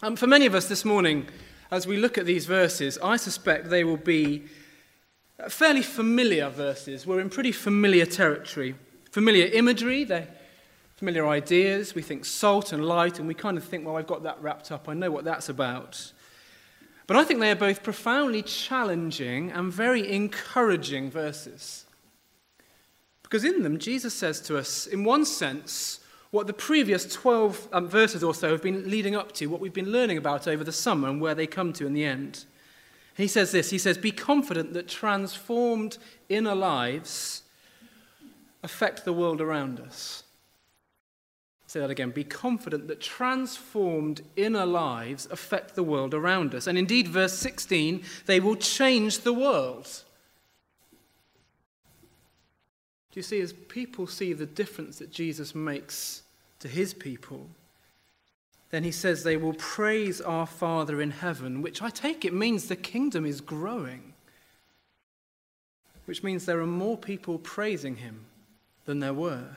Um, for many of us this morning, as we look at these verses, I suspect they will be fairly familiar verses. We're in pretty familiar territory. Familiar imagery, they're familiar ideas. We think salt and light, and we kind of think, well, I've got that wrapped up. I know what that's about. But I think they are both profoundly challenging and very encouraging verses. Because in them, Jesus says to us, in one sense, what the previous 12 um, verses or so have been leading up to, what we've been learning about over the summer and where they come to in the end. He says this He says, Be confident that transformed inner lives affect the world around us. Say that again. Be confident that transformed inner lives affect the world around us. And indeed, verse 16, they will change the world. Do you see, as people see the difference that Jesus makes to his people, then he says they will praise our Father in heaven, which I take it means the kingdom is growing, which means there are more people praising him than there were.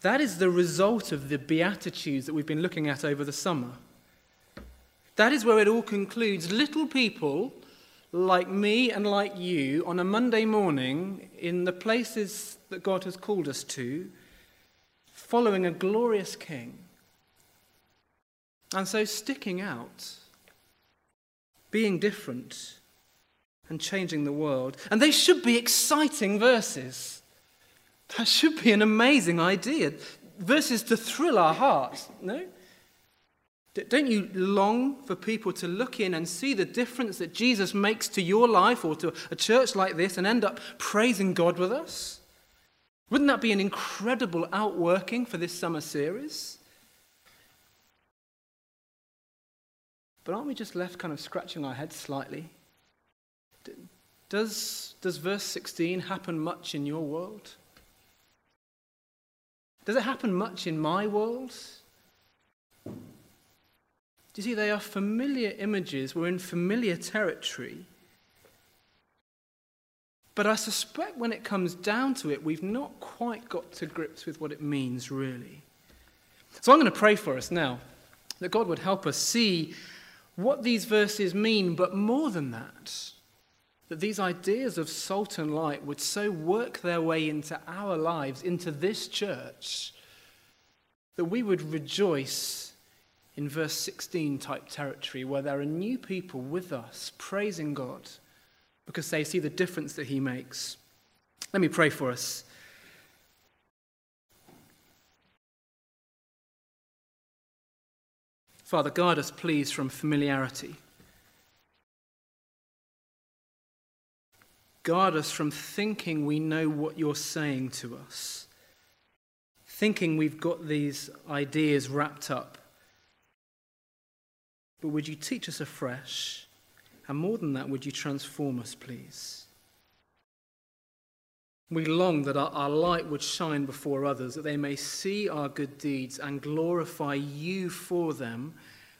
That is the result of the Beatitudes that we've been looking at over the summer. That is where it all concludes. Little people like me and like you on a Monday morning in the places that God has called us to, following a glorious King. And so sticking out, being different, and changing the world. And they should be exciting verses. That should be an amazing idea. Verses to thrill our hearts, no? Don't you long for people to look in and see the difference that Jesus makes to your life or to a church like this and end up praising God with us? Wouldn't that be an incredible outworking for this summer series? But aren't we just left kind of scratching our heads slightly? Does, does verse 16 happen much in your world? Does it happen much in my world? Do you see, they are familiar images. We're in familiar territory. But I suspect when it comes down to it, we've not quite got to grips with what it means, really. So I'm going to pray for us now that God would help us see what these verses mean, but more than that, that these ideas of salt and light would so work their way into our lives, into this church, that we would rejoice in verse 16 type territory where there are new people with us praising God because they see the difference that He makes. Let me pray for us. Father, guard us, please, from familiarity. Guard us from thinking we know what you're saying to us, thinking we've got these ideas wrapped up but would you teach us afresh? And more than that, would you transform us, please? We long that our, our, light would shine before others, that they may see our good deeds and glorify you for them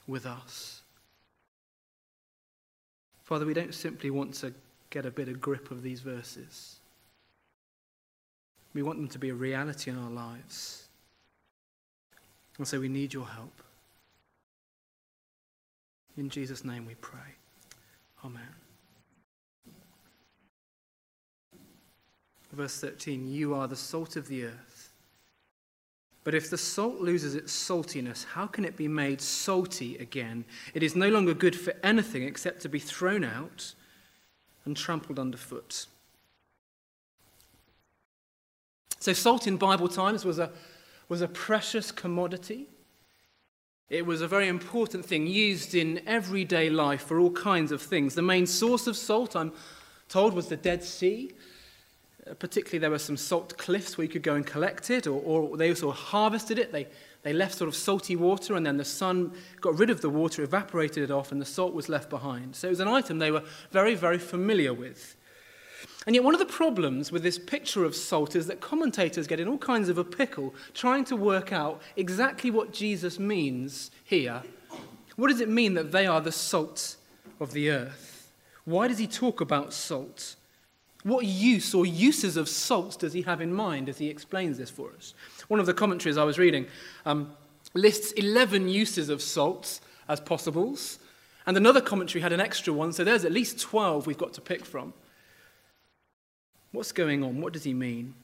with us. Father, we don't simply want to get a bit of grip of these verses. We want them to be a reality in our lives. And so we need your help. In Jesus' name we pray. Amen. Verse 13 You are the salt of the earth. But if the salt loses its saltiness, how can it be made salty again? It is no longer good for anything except to be thrown out and trampled underfoot. So, salt in Bible times was a, was a precious commodity. It was a very important thing used in everyday life for all kinds of things. The main source of salt, I'm told, was the Dead Sea. Uh, particularly, there were some salt cliffs where you could go and collect it, or, or they also harvested it. They, they left sort of salty water, and then the sun got rid of the water, evaporated it off, and the salt was left behind. So it was an item they were very, very familiar with. And yet, one of the problems with this picture of salt is that commentators get in all kinds of a pickle trying to work out exactly what Jesus means here. What does it mean that they are the salt of the earth? Why does he talk about salt? What use or uses of salt does he have in mind as he explains this for us? One of the commentaries I was reading um, lists 11 uses of salt as possibles. And another commentary had an extra one, so there's at least 12 we've got to pick from. What's going on? What does he mean?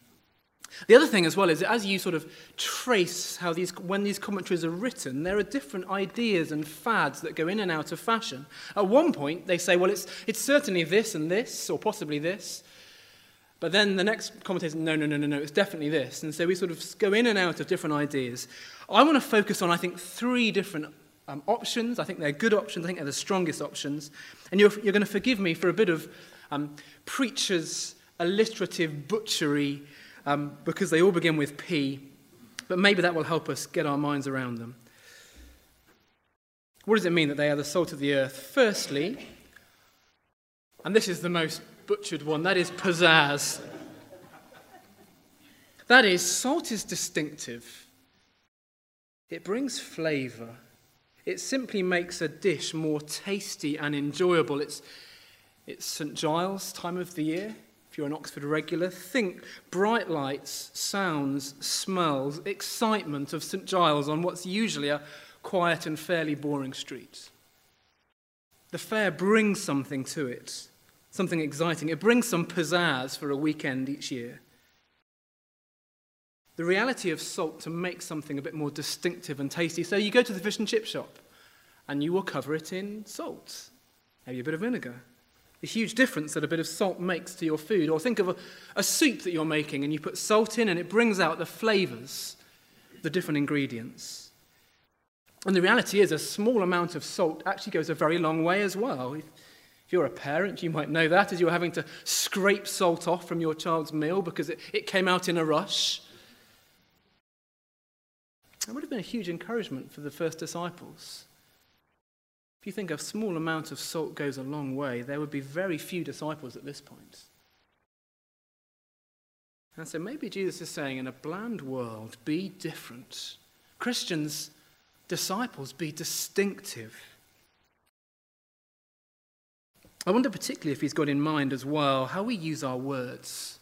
The other thing as well is that as you sort of trace how these, when these commentaries are written, there are different ideas and fads that go in and out of fashion. At one point, they say, well, it's, it's certainly this and this, or possibly this. But then the next commentator says, no, no, no, no, no, it's definitely this. And so we sort of go in and out of different ideas. I want to focus on, I think, three different um, options. I think they're good options. I think they're the strongest options. And you're, you're going to forgive me for a bit of um, preacher's alliterative butchery um, because they all begin with P, but maybe that will help us get our minds around them. What does it mean that they are the salt of the earth? Firstly, and this is the most butchered one, that is pizzazz. That is, salt is distinctive. It brings flavour. It simply makes a dish more tasty and enjoyable. It's, it's St. Giles' time of the year. You're an Oxford regular, think bright lights, sounds, smells, excitement of St. Giles on what's usually a quiet and fairly boring street. The fair brings something to it, something exciting. It brings some pizzazz for a weekend each year. The reality of salt to make something a bit more distinctive and tasty. So you go to the fish and chip shop and you will cover it in salt, maybe a bit of vinegar, the huge difference that a bit of salt makes to your food. Or think of a, a soup that you're making and you put salt in and it brings out the flavors, the different ingredients. And the reality is, a small amount of salt actually goes a very long way as well. If, you're a parent, you might know that as you're having to scrape salt off from your child's meal because it, it came out in a rush. That would have been a huge encouragement for the first disciples. If you think a small amount of salt goes a long way, there would be very few disciples at this point. And so maybe Jesus is saying, in a bland world, be different. Christians, disciples, be distinctive. I wonder particularly if he's got in mind as well how we use our words.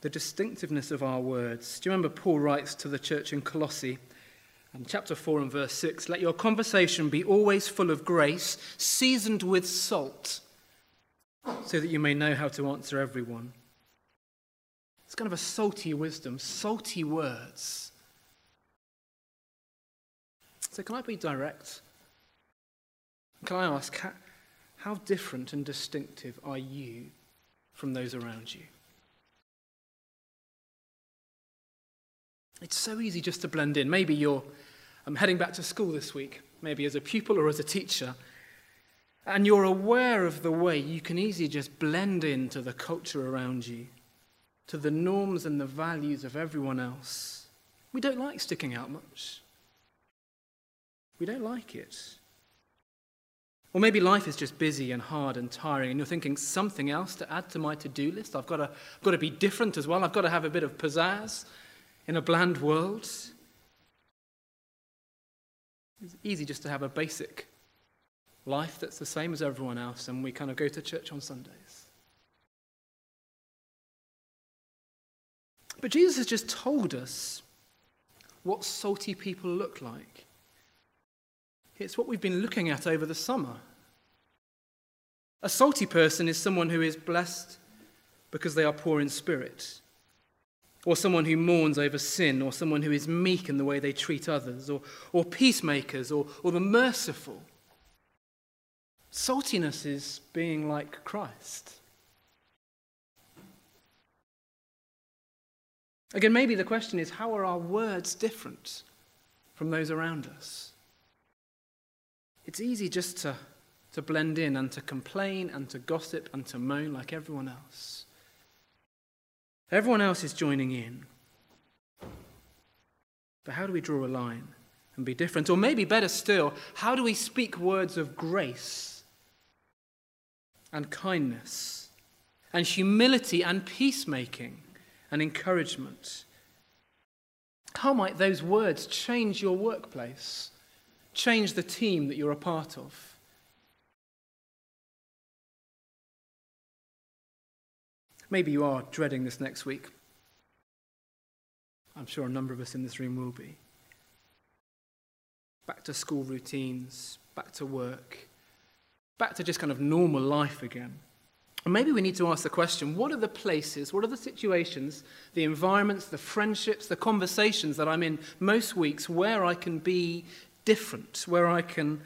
The distinctiveness of our words. Do you remember Paul writes to the church in Colossae? And chapter 4 and verse 6 let your conversation be always full of grace, seasoned with salt, so that you may know how to answer everyone. It's kind of a salty wisdom, salty words. So, can I be direct? Can I ask, how, how different and distinctive are you from those around you? It's so easy just to blend in. Maybe you're um, heading back to school this week, maybe as a pupil or as a teacher, and you're aware of the way you can easily just blend into the culture around you, to the norms and the values of everyone else. We don't like sticking out much. We don't like it. Or maybe life is just busy and hard and tiring, and you're thinking something else to add to my to do list. I've got, to, I've got to be different as well. I've got to have a bit of pizzazz in a bland world. It's easy just to have a basic life that's the same as everyone else, and we kind of go to church on Sundays. But Jesus has just told us what salty people look like. It's what we've been looking at over the summer. A salty person is someone who is blessed because they are poor in spirit or someone who mourns over sin, or someone who is meek in the way they treat others, or, or peacemakers, or, or the merciful. Saltiness is being like Christ. Again, maybe the question is how are our words different from those around us? It's easy just to, to blend in and to complain and to gossip and to moan like everyone else. Everyone else is joining in. But how do we draw a line and be different? Or maybe better still, how do we speak words of grace and kindness and humility and peacemaking and encouragement? How might those words change your workplace, change the team that you're a part of? Maybe you are dreading this next week. I'm sure a number of us in this room will be. back to school routines, back to work, back to just kind of normal life again. And maybe we need to ask the question what are the places, what are the situations, the environments, the friendships, the conversations that I'm in most weeks where I can be different, where I can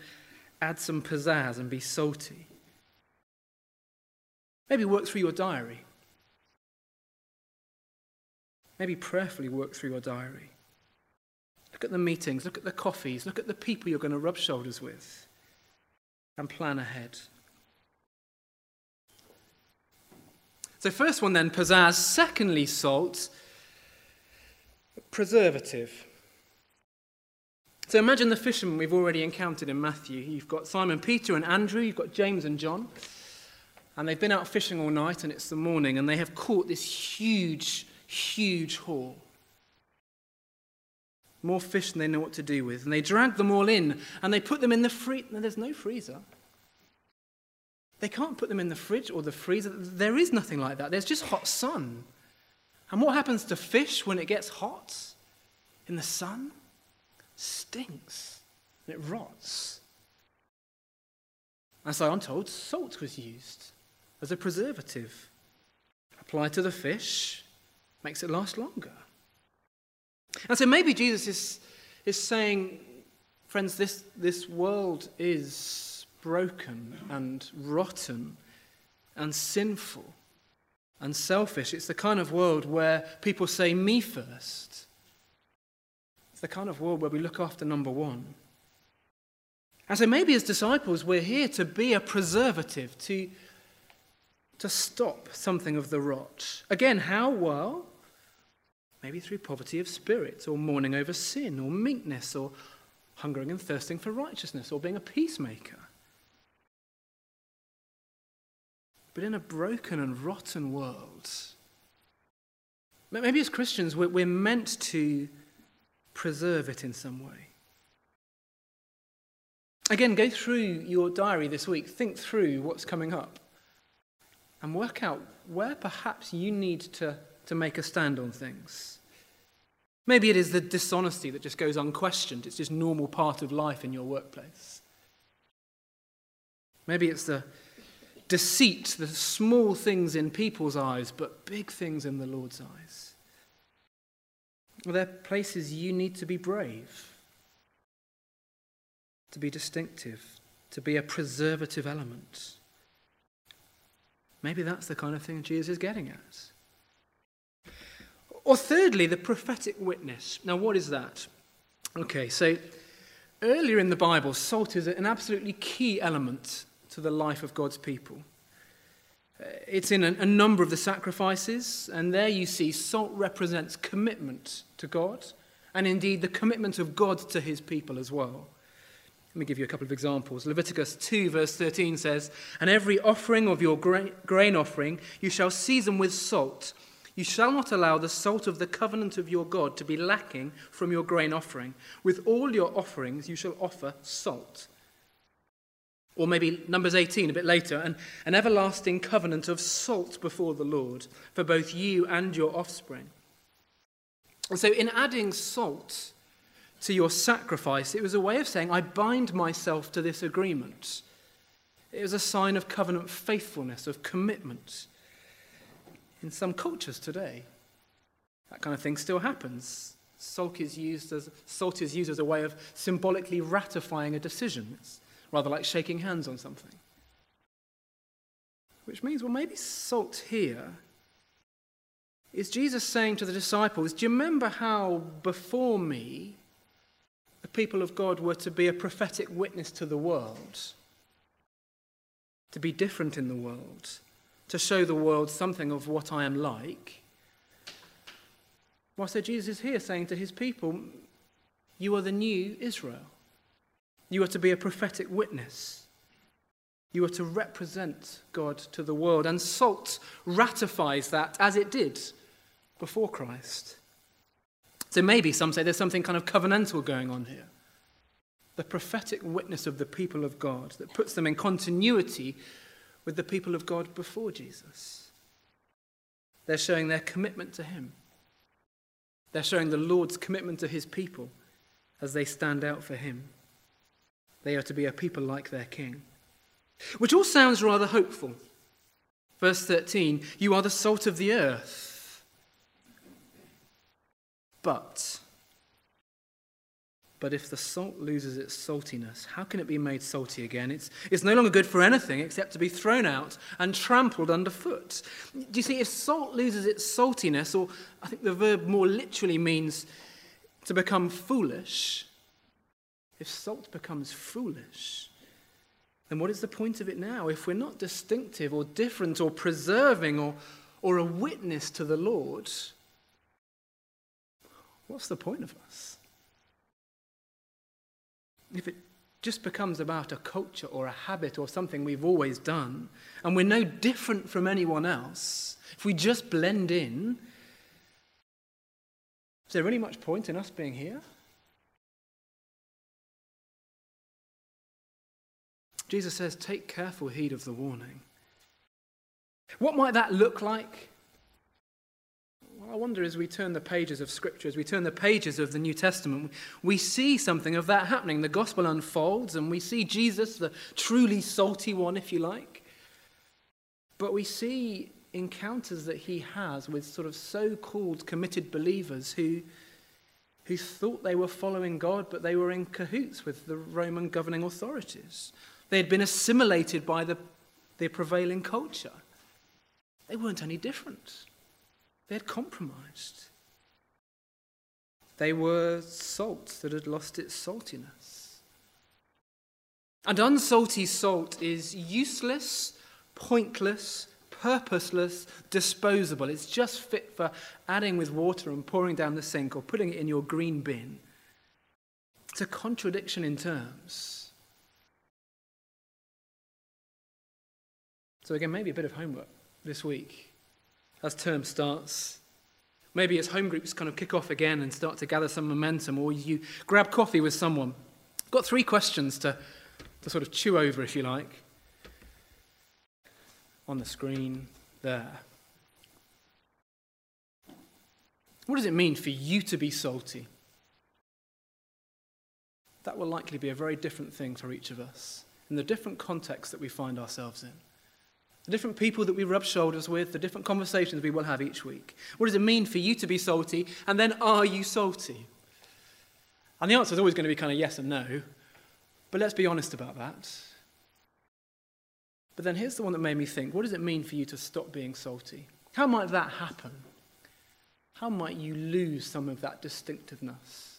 add some pizzazz and be salty? Maybe work through your diary. Maybe prayerfully work through your diary. Look at the meetings, look at the coffees, look at the people you're going to rub shoulders with, and plan ahead. So, first one then, pizzazz. Secondly, salt, preservative. So, imagine the fishermen we've already encountered in Matthew. You've got Simon Peter and Andrew, you've got James and John, and they've been out fishing all night, and it's the morning, and they have caught this huge, huge haul. More fish than they know what to do with. And they drag them all in, and they put them in the freezer. There's no freezer. They can't put them in the fridge or the freezer. There is nothing like that. There's just hot sun. And what happens to fish when it gets hot in the sun? Stinks. It rots. And so I'm told salt was used as a preservative. Applied to the fish, makes it last longer. And so maybe Jesus is, is saying, friends, this, this world is broken and rotten and sinful and selfish. It's the kind of world where people say, me first. It's the kind of world where we look after number one. And so maybe as disciples, we're here to be a preservative, to, to stop something of the rot. Again, how well? Maybe through poverty of spirit, or mourning over sin, or meekness, or hungering and thirsting for righteousness, or being a peacemaker. But in a broken and rotten world, maybe as Christians, we're meant to preserve it in some way. Again, go through your diary this week, think through what's coming up, and work out where perhaps you need to, to make a stand on things. Maybe it is the dishonesty that just goes unquestioned, it's just normal part of life in your workplace. Maybe it's the deceit, the small things in people's eyes, but big things in the Lord's eyes. Well, there are places you need to be brave, to be distinctive, to be a preservative element. Maybe that's the kind of thing Jesus is getting at. Or thirdly, the prophetic witness. Now, what is that? Okay, so earlier in the Bible, salt is an absolutely key element to the life of God's people. Uh, it's in a, number of the sacrifices, and there you see salt represents commitment to God, and indeed the commitment of God to his people as well. Let me give you a couple of examples. Leviticus 2, verse 13 says, And every offering of your grain offering you shall season with salt. You shall not allow the salt of the covenant of your God to be lacking from your grain offering. With all your offerings you shall offer salt. Or maybe Numbers 18, a bit later, an, an everlasting covenant of salt before the Lord for both you and your offspring. And so, in adding salt to your sacrifice, it was a way of saying, I bind myself to this agreement. It was a sign of covenant faithfulness, of commitment. In some cultures today, that kind of thing still happens. Salt is used as, salt is used as a way of symbolically ratifying a decision. It's rather like shaking hands on something. Which means, well, maybe salt here is Jesus saying to the disciples, Do you remember how before me the people of God were to be a prophetic witness to the world? To be different in the world, to show the world something of what I am like. Why so Jesus is here saying to his people, You are the new Israel. You are to be a prophetic witness. You are to represent God to the world. And salt ratifies that as it did before Christ. So maybe some say there's something kind of covenantal going on here. The prophetic witness of the people of God that puts them in continuity with the people of God before Jesus. They're showing their commitment to Him. They're showing the Lord's commitment to His people as they stand out for Him. They are to be a people like their king. Which all sounds rather hopeful. Verse 13 You are the salt of the earth. But but if the salt loses its saltiness, how can it be made salty again? It's, it's no longer good for anything except to be thrown out and trampled underfoot. Do you see, if salt loses its saltiness, or I think the verb more literally means to become foolish, if salt becomes foolish, then what is the point of it now? If we're not distinctive or different or preserving or, or a witness to the Lord, what's the point of us? If it just becomes about a culture or a habit or something we've always done, and we're no different from anyone else, if we just blend in, is there really much point in us being here? Jesus says, Take careful heed of the warning. What might that look like? I wonder as we turn the pages of Scripture, as we turn the pages of the New Testament, we see something of that happening. The gospel unfolds, and we see Jesus, the truly salty one, if you like. But we see encounters that he has with sort of so called committed believers who, who thought they were following God, but they were in cahoots with the Roman governing authorities. They had been assimilated by the, the prevailing culture. They weren't any different. They had compromised. They were salt that had lost its saltiness. And unsalty salt is useless, pointless, purposeless, disposable. It's just fit for adding with water and pouring down the sink or putting it in your green bin. It's a contradiction in terms. So, again, maybe a bit of homework this week as term starts. Maybe as home groups kind of kick off again and start to gather some momentum, or you grab coffee with someone. I've got three questions to, to sort of chew over, if you like, on the screen there. What does it mean for you to be salty? That will likely be a very different thing for each of us in the different contexts that we find ourselves in the different people that we rub shoulders with, the different conversations we will have each week. What does it mean for you to be salty? And then, are you salty? And the answer is always going to be kind of yes and no. But let's be honest about that. But then here's the one that made me think what does it mean for you to stop being salty? How might that happen? How might you lose some of that distinctiveness?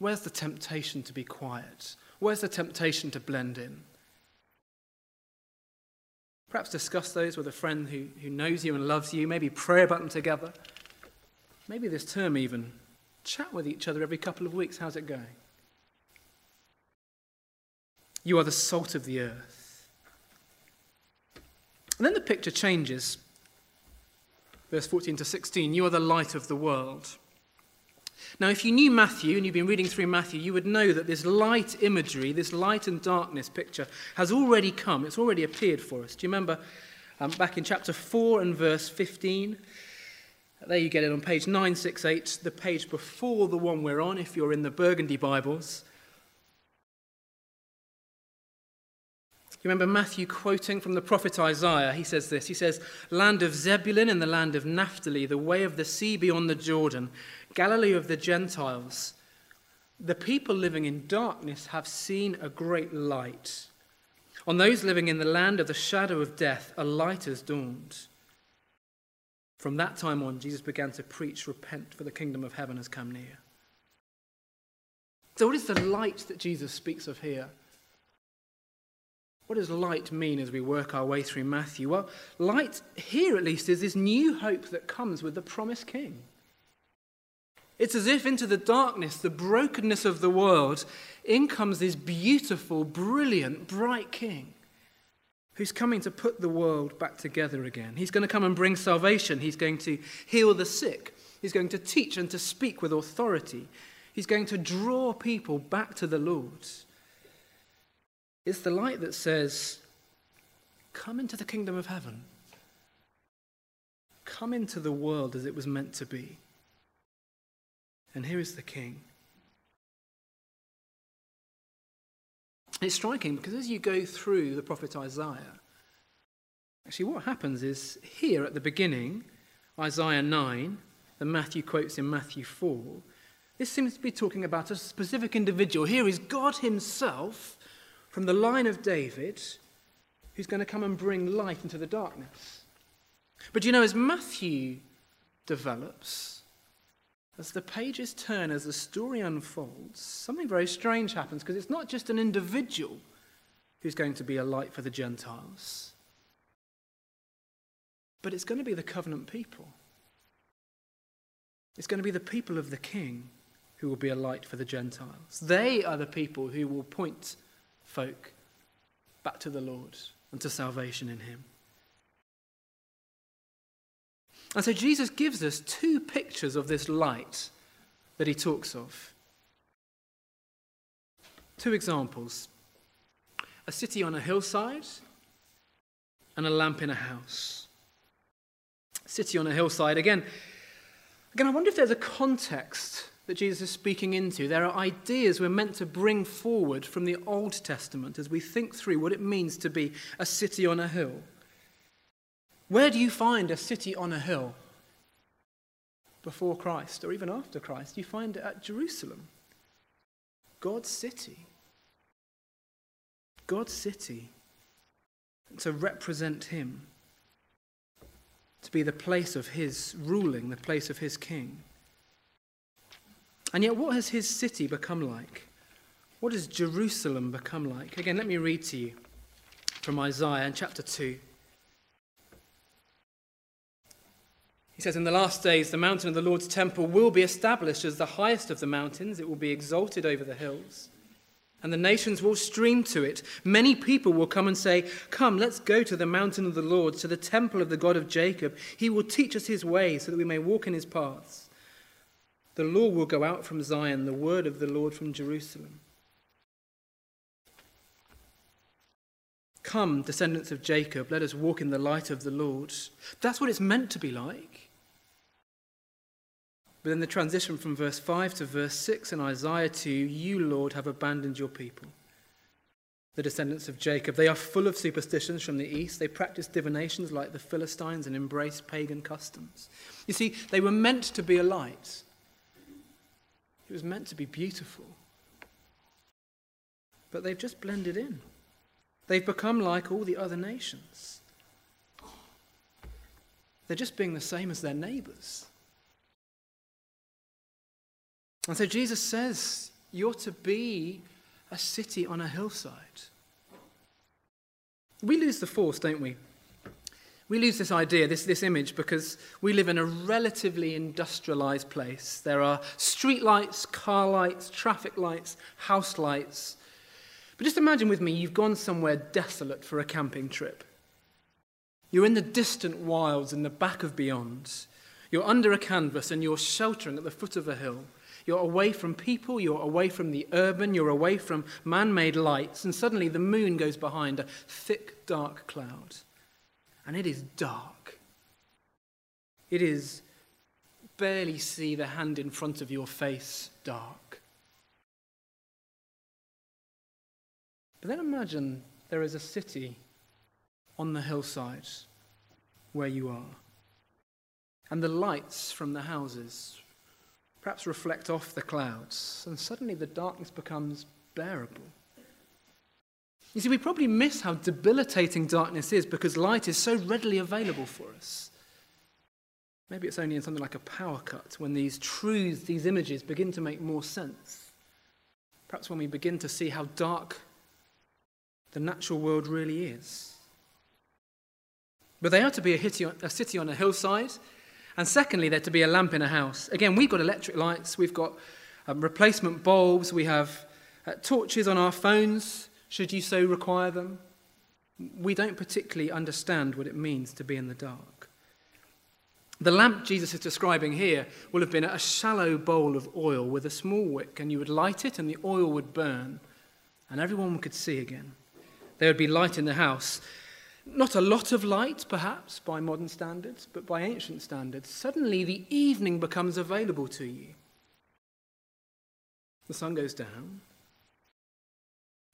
Where's the temptation to be quiet? Where's the temptation to blend in? Perhaps discuss those with a friend who, who knows you and loves you. Maybe pray about them together. Maybe this term, even. Chat with each other every couple of weeks. How's it going? You are the salt of the earth. And then the picture changes. Verse 14 to 16 You are the light of the world. Now, if you knew Matthew and you've been reading through Matthew, you would know that this light imagery, this light and darkness picture, has already come. It's already appeared for us. Do you remember um, back in chapter 4 and verse 15? There you get it on page 968, the page before the one we're on, if you're in the Burgundy Bibles. You remember Matthew quoting from the prophet Isaiah? He says this He says, Land of Zebulun and the land of Naphtali, the way of the sea beyond the Jordan, Galilee of the Gentiles. The people living in darkness have seen a great light. On those living in the land of the shadow of death, a light has dawned. From that time on, Jesus began to preach, Repent, for the kingdom of heaven has come near. So, what is the light that Jesus speaks of here? What does light mean as we work our way through Matthew? Well, light here at least is this new hope that comes with the promised king. It's as if into the darkness, the brokenness of the world, in comes this beautiful, brilliant, bright king who's coming to put the world back together again. He's going to come and bring salvation. He's going to heal the sick. He's going to teach and to speak with authority. He's going to draw people back to the Lord. It's the light that says, Come into the kingdom of heaven. Come into the world as it was meant to be. And here is the king. It's striking because as you go through the prophet Isaiah, actually what happens is here at the beginning, Isaiah 9, that Matthew quotes in Matthew 4, this seems to be talking about a specific individual. Here is God Himself from the line of David who's going to come and bring light into the darkness. But you know, as Matthew develops, as the pages turn, as the story unfolds, something very strange happens because it's not just an individual who's going to be a light for the Gentiles, but it's going to be the covenant people. It's going to be the people of the king who will be a light for the Gentiles. They are the people who will point folk back to the Lord and to salvation in him. And so Jesus gives us two pictures of this light that he talks of. Two examples a city on a hillside and a lamp in a house. City on a hillside. Again, again, I wonder if there's a context that Jesus is speaking into. There are ideas we're meant to bring forward from the Old Testament as we think through what it means to be a city on a hill. Where do you find a city on a hill? Before Christ, or even after Christ, you find it at Jerusalem. God's city. God's city. To represent Him. To be the place of His ruling, the place of His king. And yet, what has His city become like? What has Jerusalem become like? Again, let me read to you from Isaiah in chapter 2. He says, In the last days, the mountain of the Lord's temple will be established as the highest of the mountains. It will be exalted over the hills. And the nations will stream to it. Many people will come and say, Come, let's go to the mountain of the Lord, to the temple of the God of Jacob. He will teach us his ways so that we may walk in his paths. The law will go out from Zion, the word of the Lord from Jerusalem. Come, descendants of Jacob, let us walk in the light of the Lord. That's what it's meant to be like. But in the transition from verse 5 to verse 6 in Isaiah 2, you, Lord, have abandoned your people. The descendants of Jacob. They are full of superstitions from the east. They practice divinations like the Philistines and embrace pagan customs. You see, they were meant to be a light, it was meant to be beautiful. But they've just blended in. They've become like all the other nations. They're just being the same as their neighbors. And so Jesus says, You're to be a city on a hillside. We lose the force, don't we? We lose this idea, this, this image, because we live in a relatively industrialized place. There are street lights, car lights, traffic lights, house lights. But just imagine with me, you've gone somewhere desolate for a camping trip. You're in the distant wilds in the back of beyond. You're under a canvas and you're sheltering at the foot of a hill. You're away from people, you're away from the urban, you're away from man made lights, and suddenly the moon goes behind a thick, dark cloud. And it is dark. It is barely see the hand in front of your face dark. But then imagine there is a city on the hillside where you are. And the lights from the houses perhaps reflect off the clouds, and suddenly the darkness becomes bearable. You see, we probably miss how debilitating darkness is because light is so readily available for us. Maybe it's only in something like a power cut when these truths, these images begin to make more sense. Perhaps when we begin to see how dark the natural world really is. But they are to be a city on a hillside and secondly, they're to be a lamp in a house. Again, we've got electric lights, we've got um, replacement bulbs, we have uh, torches on our phones, should you so require them. We don't particularly understand what it means to be in the dark. The lamp Jesus is describing here will have been a shallow bowl of oil with a small wick, and you would light it, and the oil would burn, and everyone could see again. There would be light in the house. Not a lot of light, perhaps, by modern standards, but by ancient standards. Suddenly, the evening becomes available to you. The sun goes down,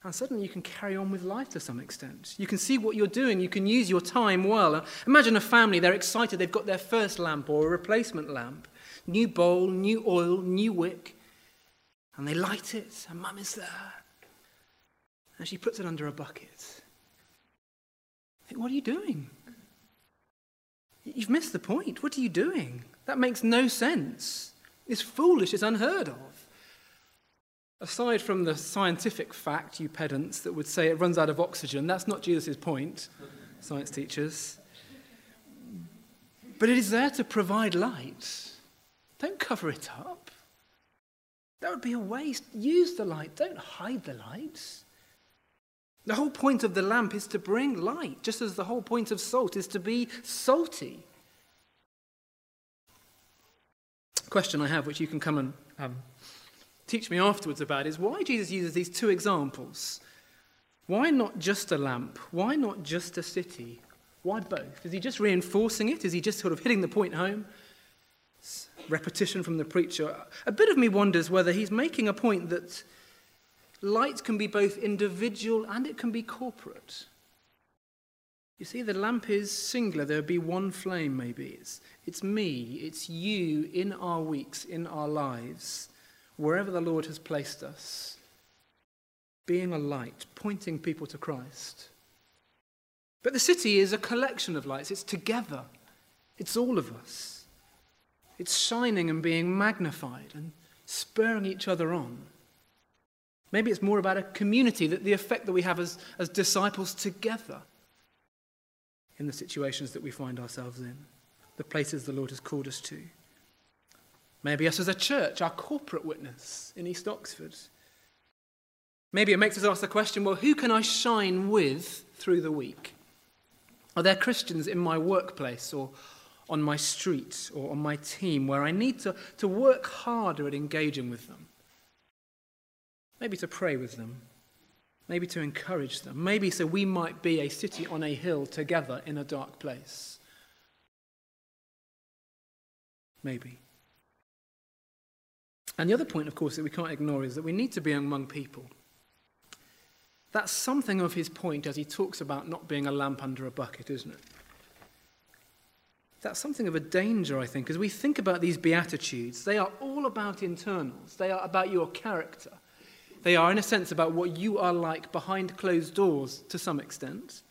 And suddenly you can carry on with life to some extent. You can see what you're doing. You can use your time well. Imagine a family, they're excited, they've got their first lamp or a replacement lamp. New bowl, new oil, new wick. And they light it, and mum is there. And she puts it under a bucket. What are you doing? You've missed the point. What are you doing? That makes no sense. It's foolish, it's unheard of. Aside from the scientific fact, you pedants, that would say it runs out of oxygen, that's not Jesus' point, science teachers. But it is there to provide light. Don't cover it up. That would be a waste. Use the light, don't hide the light. The whole point of the lamp is to bring light, just as the whole point of salt is to be salty. Question I have, which you can come and um, teach me afterwards about, is why Jesus uses these two examples. Why not just a lamp? Why not just a city? Why both? Is he just reinforcing it? Is he just sort of hitting the point home? It's repetition from the preacher. A bit of me wonders whether he's making a point that light can be both individual and it can be corporate. You see, the lamp is singular. There would be one flame, maybe. It's, it's me, it's you in our weeks, in our lives, wherever the Lord has placed us, being a light, pointing people to Christ. But the city is a collection of lights, it's together, it's all of us. It's shining and being magnified and spurring each other on. Maybe it's more about a community, that the effect that we have as, as disciples together in the situations that we find ourselves in, the places the Lord has called us to. Maybe us as a church, our corporate witness in East Oxford. Maybe it makes us ask the question well, who can I shine with through the week? Are there Christians in my workplace or on my street or on my team where I need to, to work harder at engaging with them? Maybe to pray with them. Maybe to encourage them. Maybe so we might be a city on a hill together in a dark place. Maybe. And the other point, of course, that we can't ignore is that we need to be among people. That's something of his point as he talks about not being a lamp under a bucket, isn't it? That's something of a danger, I think, as we think about these Beatitudes. They are all about internals, they are about your character. They are, in a sense, about what you are like behind closed doors to some extent.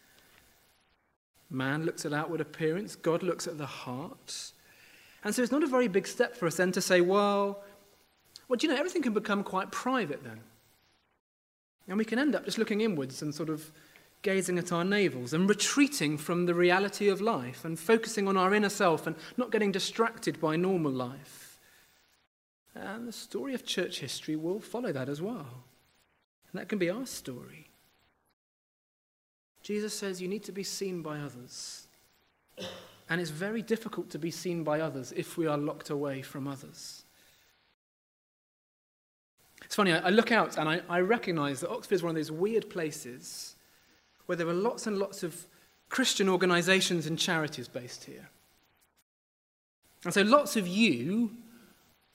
Man looks at outward appearance, God looks at the heart. And so it's not a very big step for us then to say, well, well, do you know, everything can become quite private then. And we can end up just looking inwards and sort of gazing at our navels and retreating from the reality of life and focusing on our inner self and not getting distracted by normal life. And the story of church history will follow that as well. And that can be our story. Jesus says you need to be seen by others. And it's very difficult to be seen by others if we are locked away from others. It's funny, I, look out and I, I recognize that Oxford is one of those weird places where there are lots and lots of Christian organizations and charities based here. And so lots of you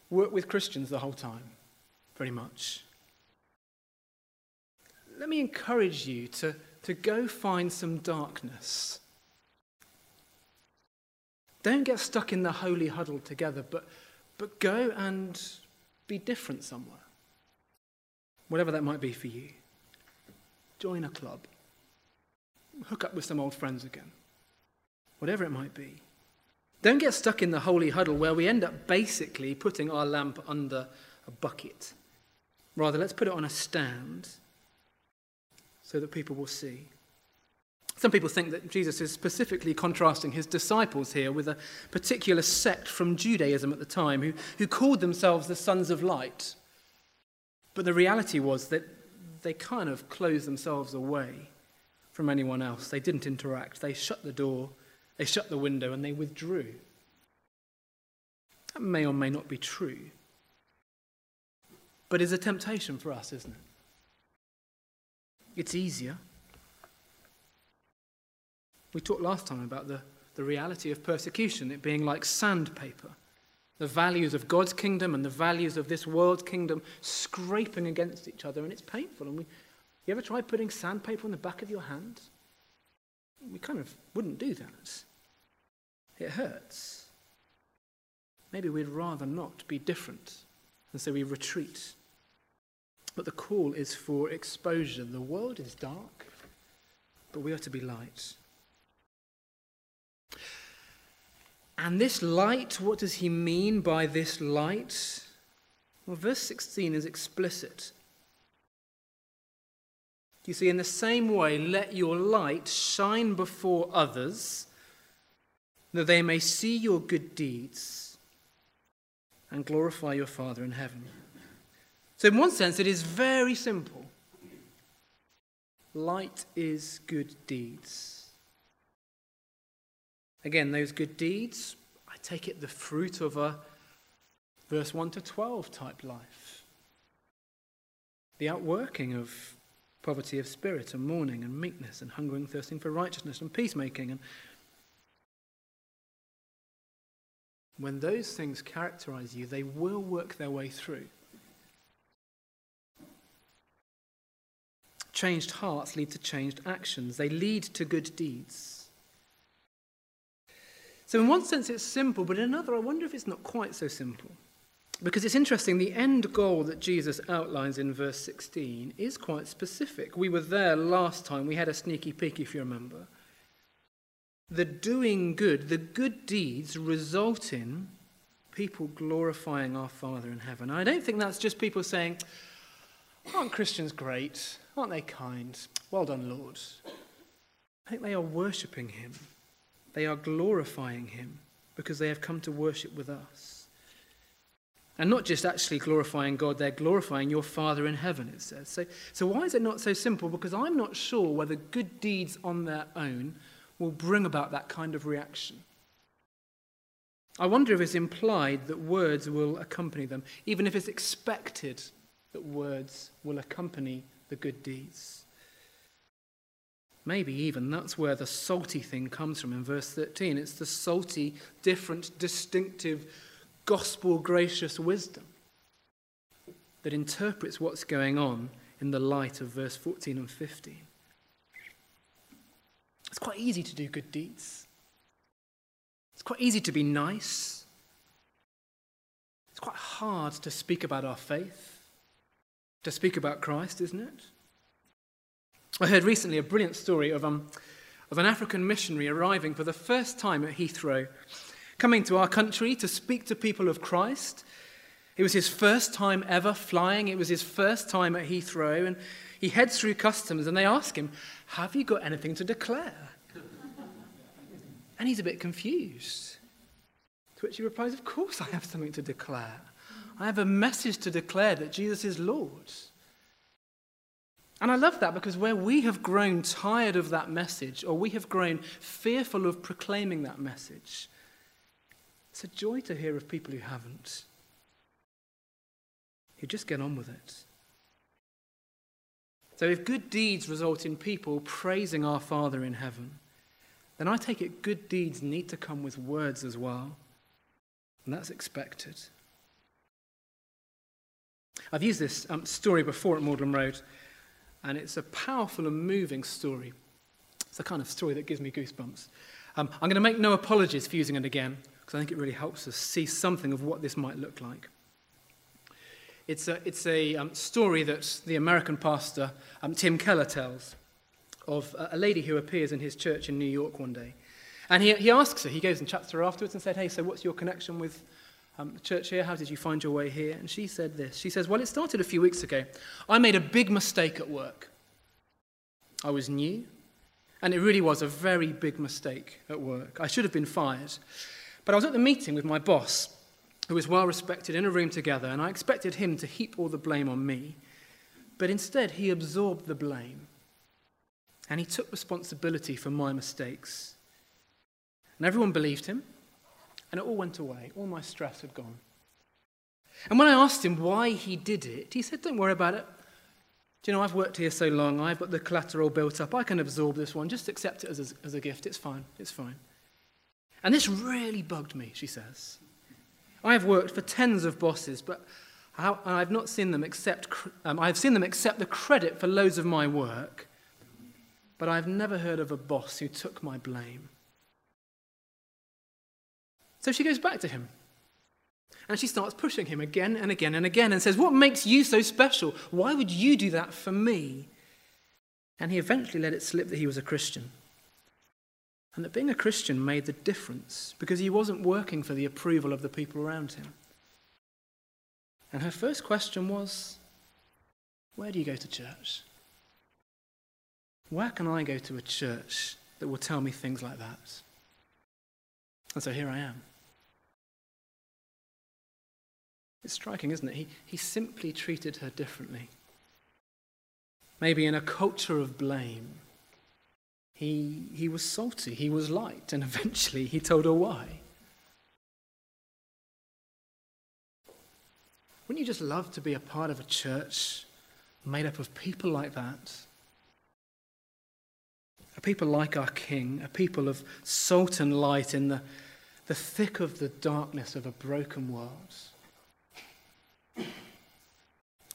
work with Christians the whole time, very much. Let me encourage you to, to go find some darkness. Don't get stuck in the holy huddle together, but, but go and be different somewhere. Whatever that might be for you. Join a club. Hook up with some old friends again. Whatever it might be. Don't get stuck in the holy huddle where we end up basically putting our lamp under a bucket. Rather, let's put it on a stand so that people will see. Some people think that Jesus is specifically contrasting his disciples here with a particular sect from Judaism at the time who, who called themselves the sons of light. But the reality was that they kind of closed themselves away from anyone else. They didn't interact, they shut the door they shut the window and they withdrew. That may or may not be true, but it's a temptation for us, isn't it? It's easier. We talked last time about the, the reality of persecution, it being like sandpaper. The values of God's kingdom and the values of this world's kingdom scraping against each other, and it's painful. And we, You ever try putting sandpaper on the back of your hand? We kind of wouldn't do that. It hurts. Maybe we'd rather not be different, and so we retreat. But the call is for exposure. The world is dark, but we are to be light. And this light, what does he mean by this light? Well, verse 16 is explicit. You see, in the same way, let your light shine before others, that they may see your good deeds and glorify your Father in heaven. So, in one sense, it is very simple. Light is good deeds. Again, those good deeds, I take it the fruit of a verse 1 to 12 type life. The outworking of poverty of spirit and mourning and meekness and hungering, thirsting for righteousness and peacemaking. And when those things characterize you, they will work their way through. Changed hearts lead to changed actions, they lead to good deeds. So, in one sense, it's simple, but in another, I wonder if it's not quite so simple. Because it's interesting, the end goal that Jesus outlines in verse 16 is quite specific. We were there last time, we had a sneaky peek, if you remember. The doing good, the good deeds result in people glorifying our Father in heaven. I don't think that's just people saying, Aren't Christians great? Aren't they kind? Well done, Lord. I think they are worshipping Him, they are glorifying Him because they have come to worship with us. And not just actually glorifying God, they're glorifying your Father in heaven, it says. So, so why is it not so simple? Because I'm not sure whether good deeds on their own will bring about that kind of reaction. I wonder if it's implied that words will accompany them, even if it's expected that words will accompany the good deeds. Maybe even that's where the salty thing comes from in verse 13. It's the salty, different, distinctive gospel gracious wisdom that interprets what's going on in the light of verse 14 and 15. It's quite easy to do good deeds. It's quite easy to be nice. It's quite hard to speak about our faith, to speak about Christ, isn't it? I heard recently a brilliant story of, um, of an African missionary arriving for the first time at Heathrow coming to our country to speak to people of Christ. It was his first time ever flying. It was his first time at Heathrow. And he heads through customs and they ask him, Have you got anything to declare? And he's a bit confused. To which he replies, Of course I have something to declare. I have a message to declare that Jesus is Lord. And I love that because where we have grown tired of that message, or we have grown fearful of proclaiming that message, it's a joy to hear of people who haven't, who just get on with it. So, if good deeds result in people praising our Father in heaven, then I take it good deeds need to come with words as well. And that's expected. I've used this um, story before at Magdalen Road, and it's a powerful and moving story. It's the kind of story that gives me goosebumps. Um, I'm going to make no apologies for using it again because I think it really helps us see something of what this might look like. It's a, it's a um, story that the American pastor um, Tim Keller tells of a, lady who appears in his church in New York one day. And he, he asks her, he goes and chats to her afterwards and said, Hey, so what's your connection with um, the church here? How did you find your way here? And she said this. She says, Well, it started a few weeks ago. I made a big mistake at work. I was new, and it really was a very big mistake at work. I should have been fired. But I was at the meeting with my boss, who was well respected, in a room together, and I expected him to heap all the blame on me. But instead, he absorbed the blame. And he took responsibility for my mistakes. And everyone believed him, and it all went away. All my stress had gone. And when I asked him why he did it, he said, Don't worry about it. Do you know, I've worked here so long, I've got the collateral built up, I can absorb this one. Just accept it as a, as a gift. It's fine. It's fine. And this really bugged me, she says. I have worked for tens of bosses, but I've not seen them accept, um, I've seen them accept the credit for loads of my work, but I've never heard of a boss who took my blame. So she goes back to him. And she starts pushing him again and again and again and says, What makes you so special? Why would you do that for me? And he eventually let it slip that he was a Christian. And that being a Christian made the difference because he wasn't working for the approval of the people around him. And her first question was, Where do you go to church? Where can I go to a church that will tell me things like that? And so here I am. It's striking, isn't it? He, he simply treated her differently. Maybe in a culture of blame, he, he was salty, he was light, and eventually he told her why. Wouldn't you just love to be a part of a church made up of people like that? A people like our King, a people of salt and light in the, the thick of the darkness of a broken world.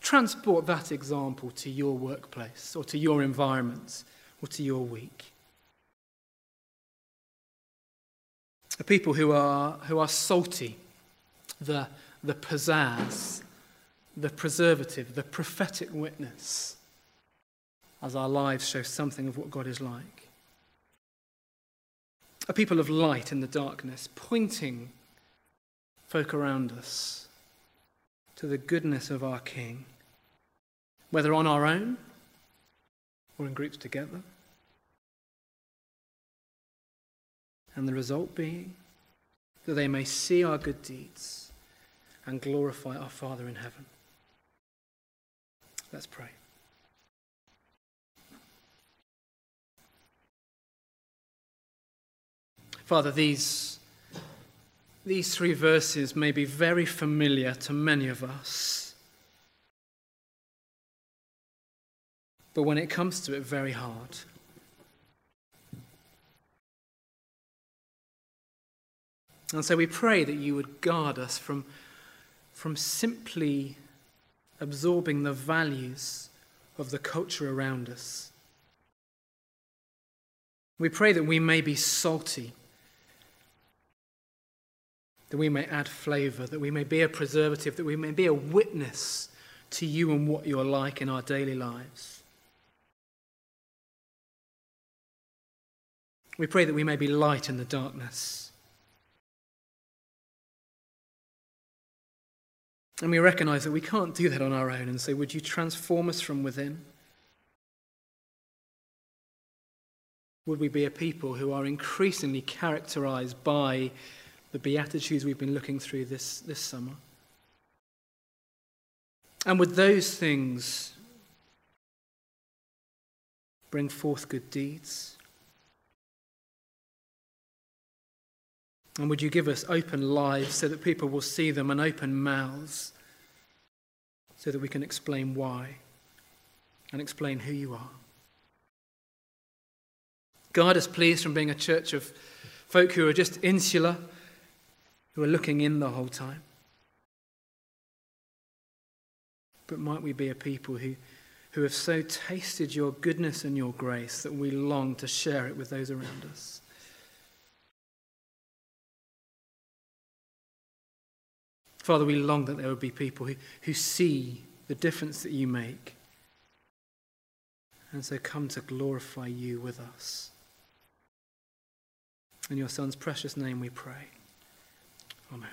Transport that example to your workplace or to your environment or to your week. A people who are, who are salty, the, the pizzazz, the preservative, the prophetic witness, as our lives show something of what God is like. A people of light in the darkness, pointing folk around us to the goodness of our King, whether on our own or in groups together. And the result being that they may see our good deeds and glorify our Father in heaven. Let's pray. Father, these, these three verses may be very familiar to many of us. But when it comes to it, very hard. And so we pray that you would guard us from, from simply absorbing the values of the culture around us. We pray that we may be salty, that we may add flavor, that we may be a preservative, that we may be a witness to you and what you're like in our daily lives. We pray that we may be light in the darkness. And we recognize that we can't do that on our own and say, Would you transform us from within? Would we be a people who are increasingly characterized by the Beatitudes we've been looking through this, this summer? And would those things bring forth good deeds? And would you give us open lives so that people will see them and open mouths so that we can explain why and explain who you are? Guard us, please, from being a church of folk who are just insular, who are looking in the whole time. But might we be a people who, who have so tasted your goodness and your grace that we long to share it with those around us? Father, we long that there would be people who, who see the difference that you make. And so come to glorify you with us. In your Son's precious name we pray. Amen.